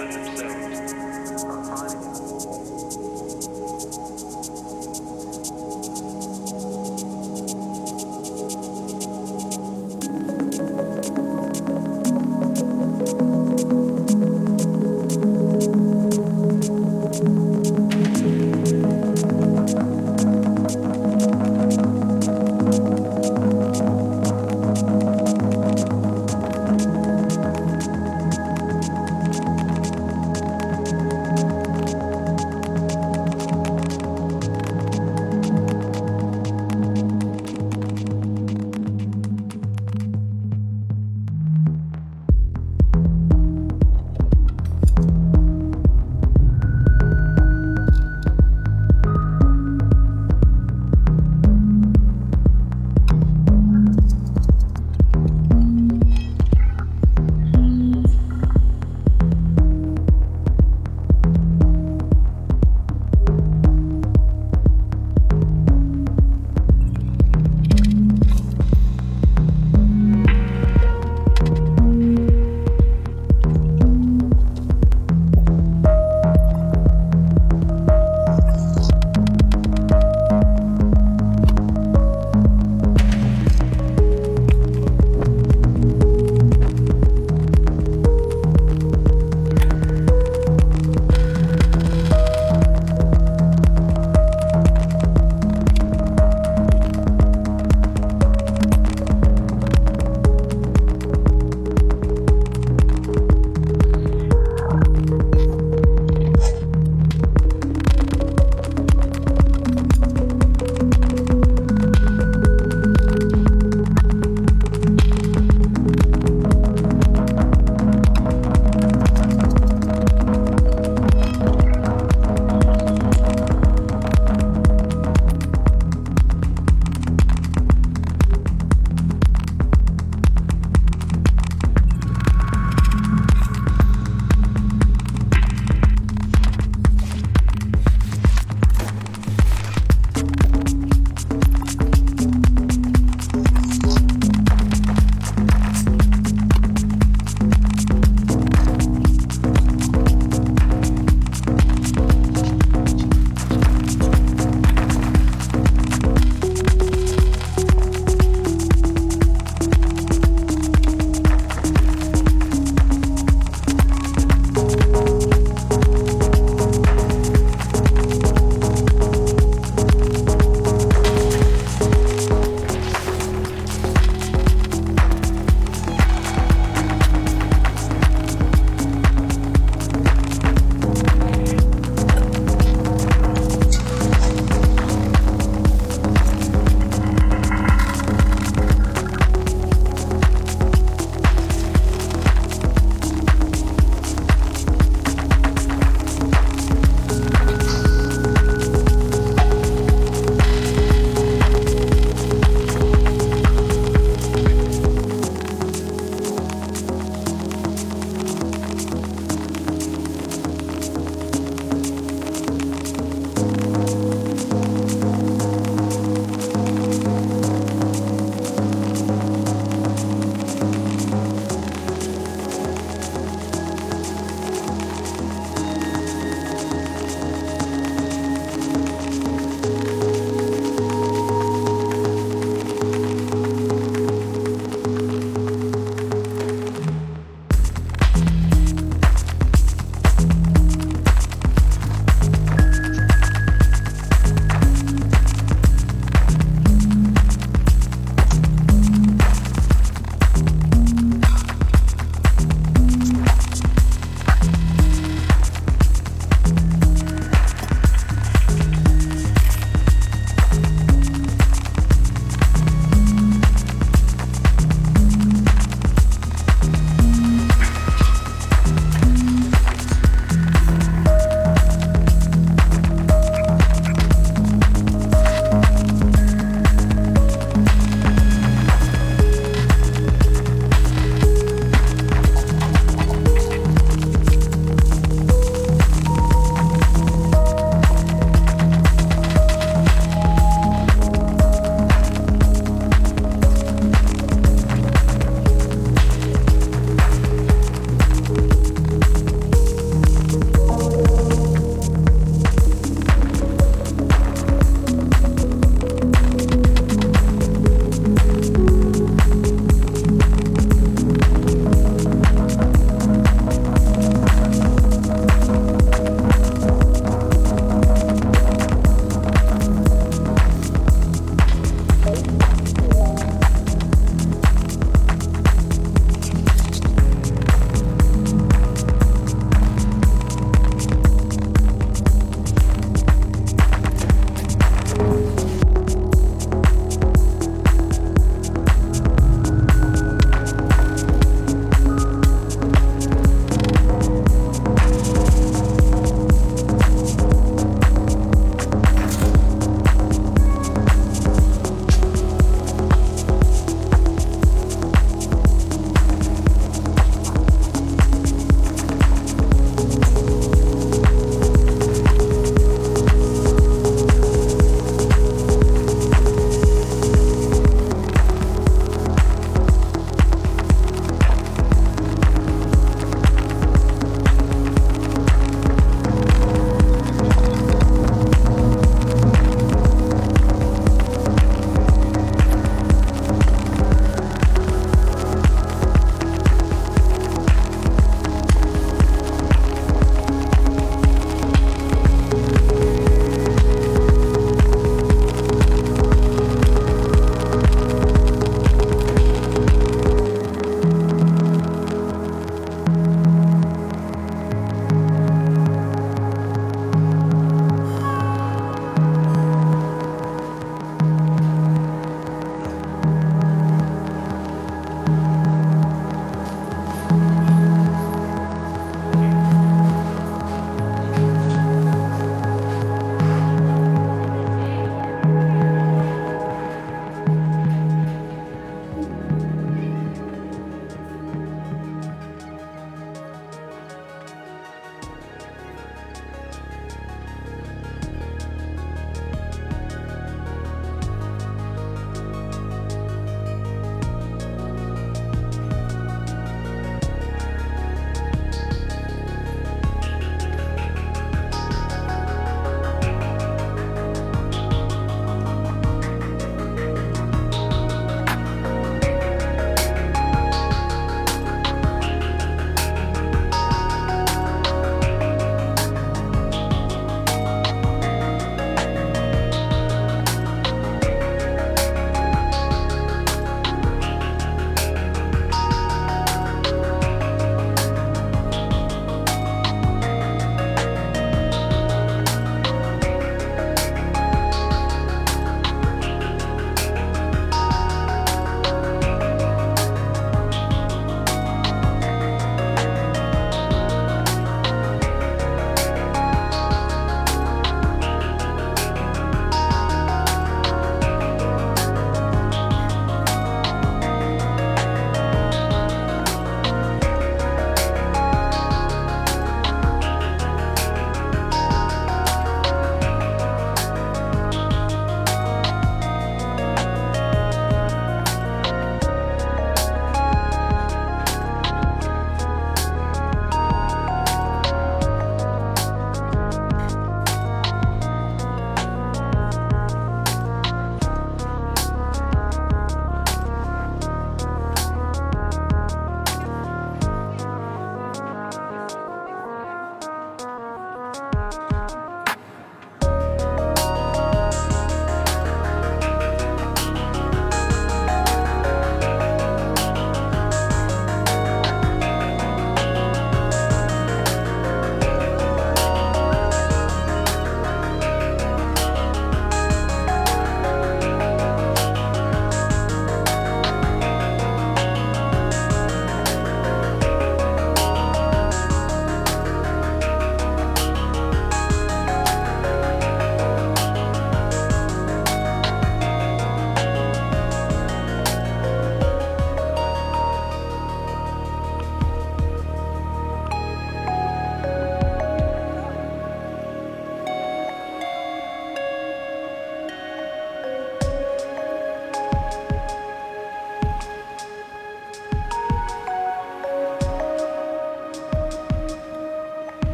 about themselves.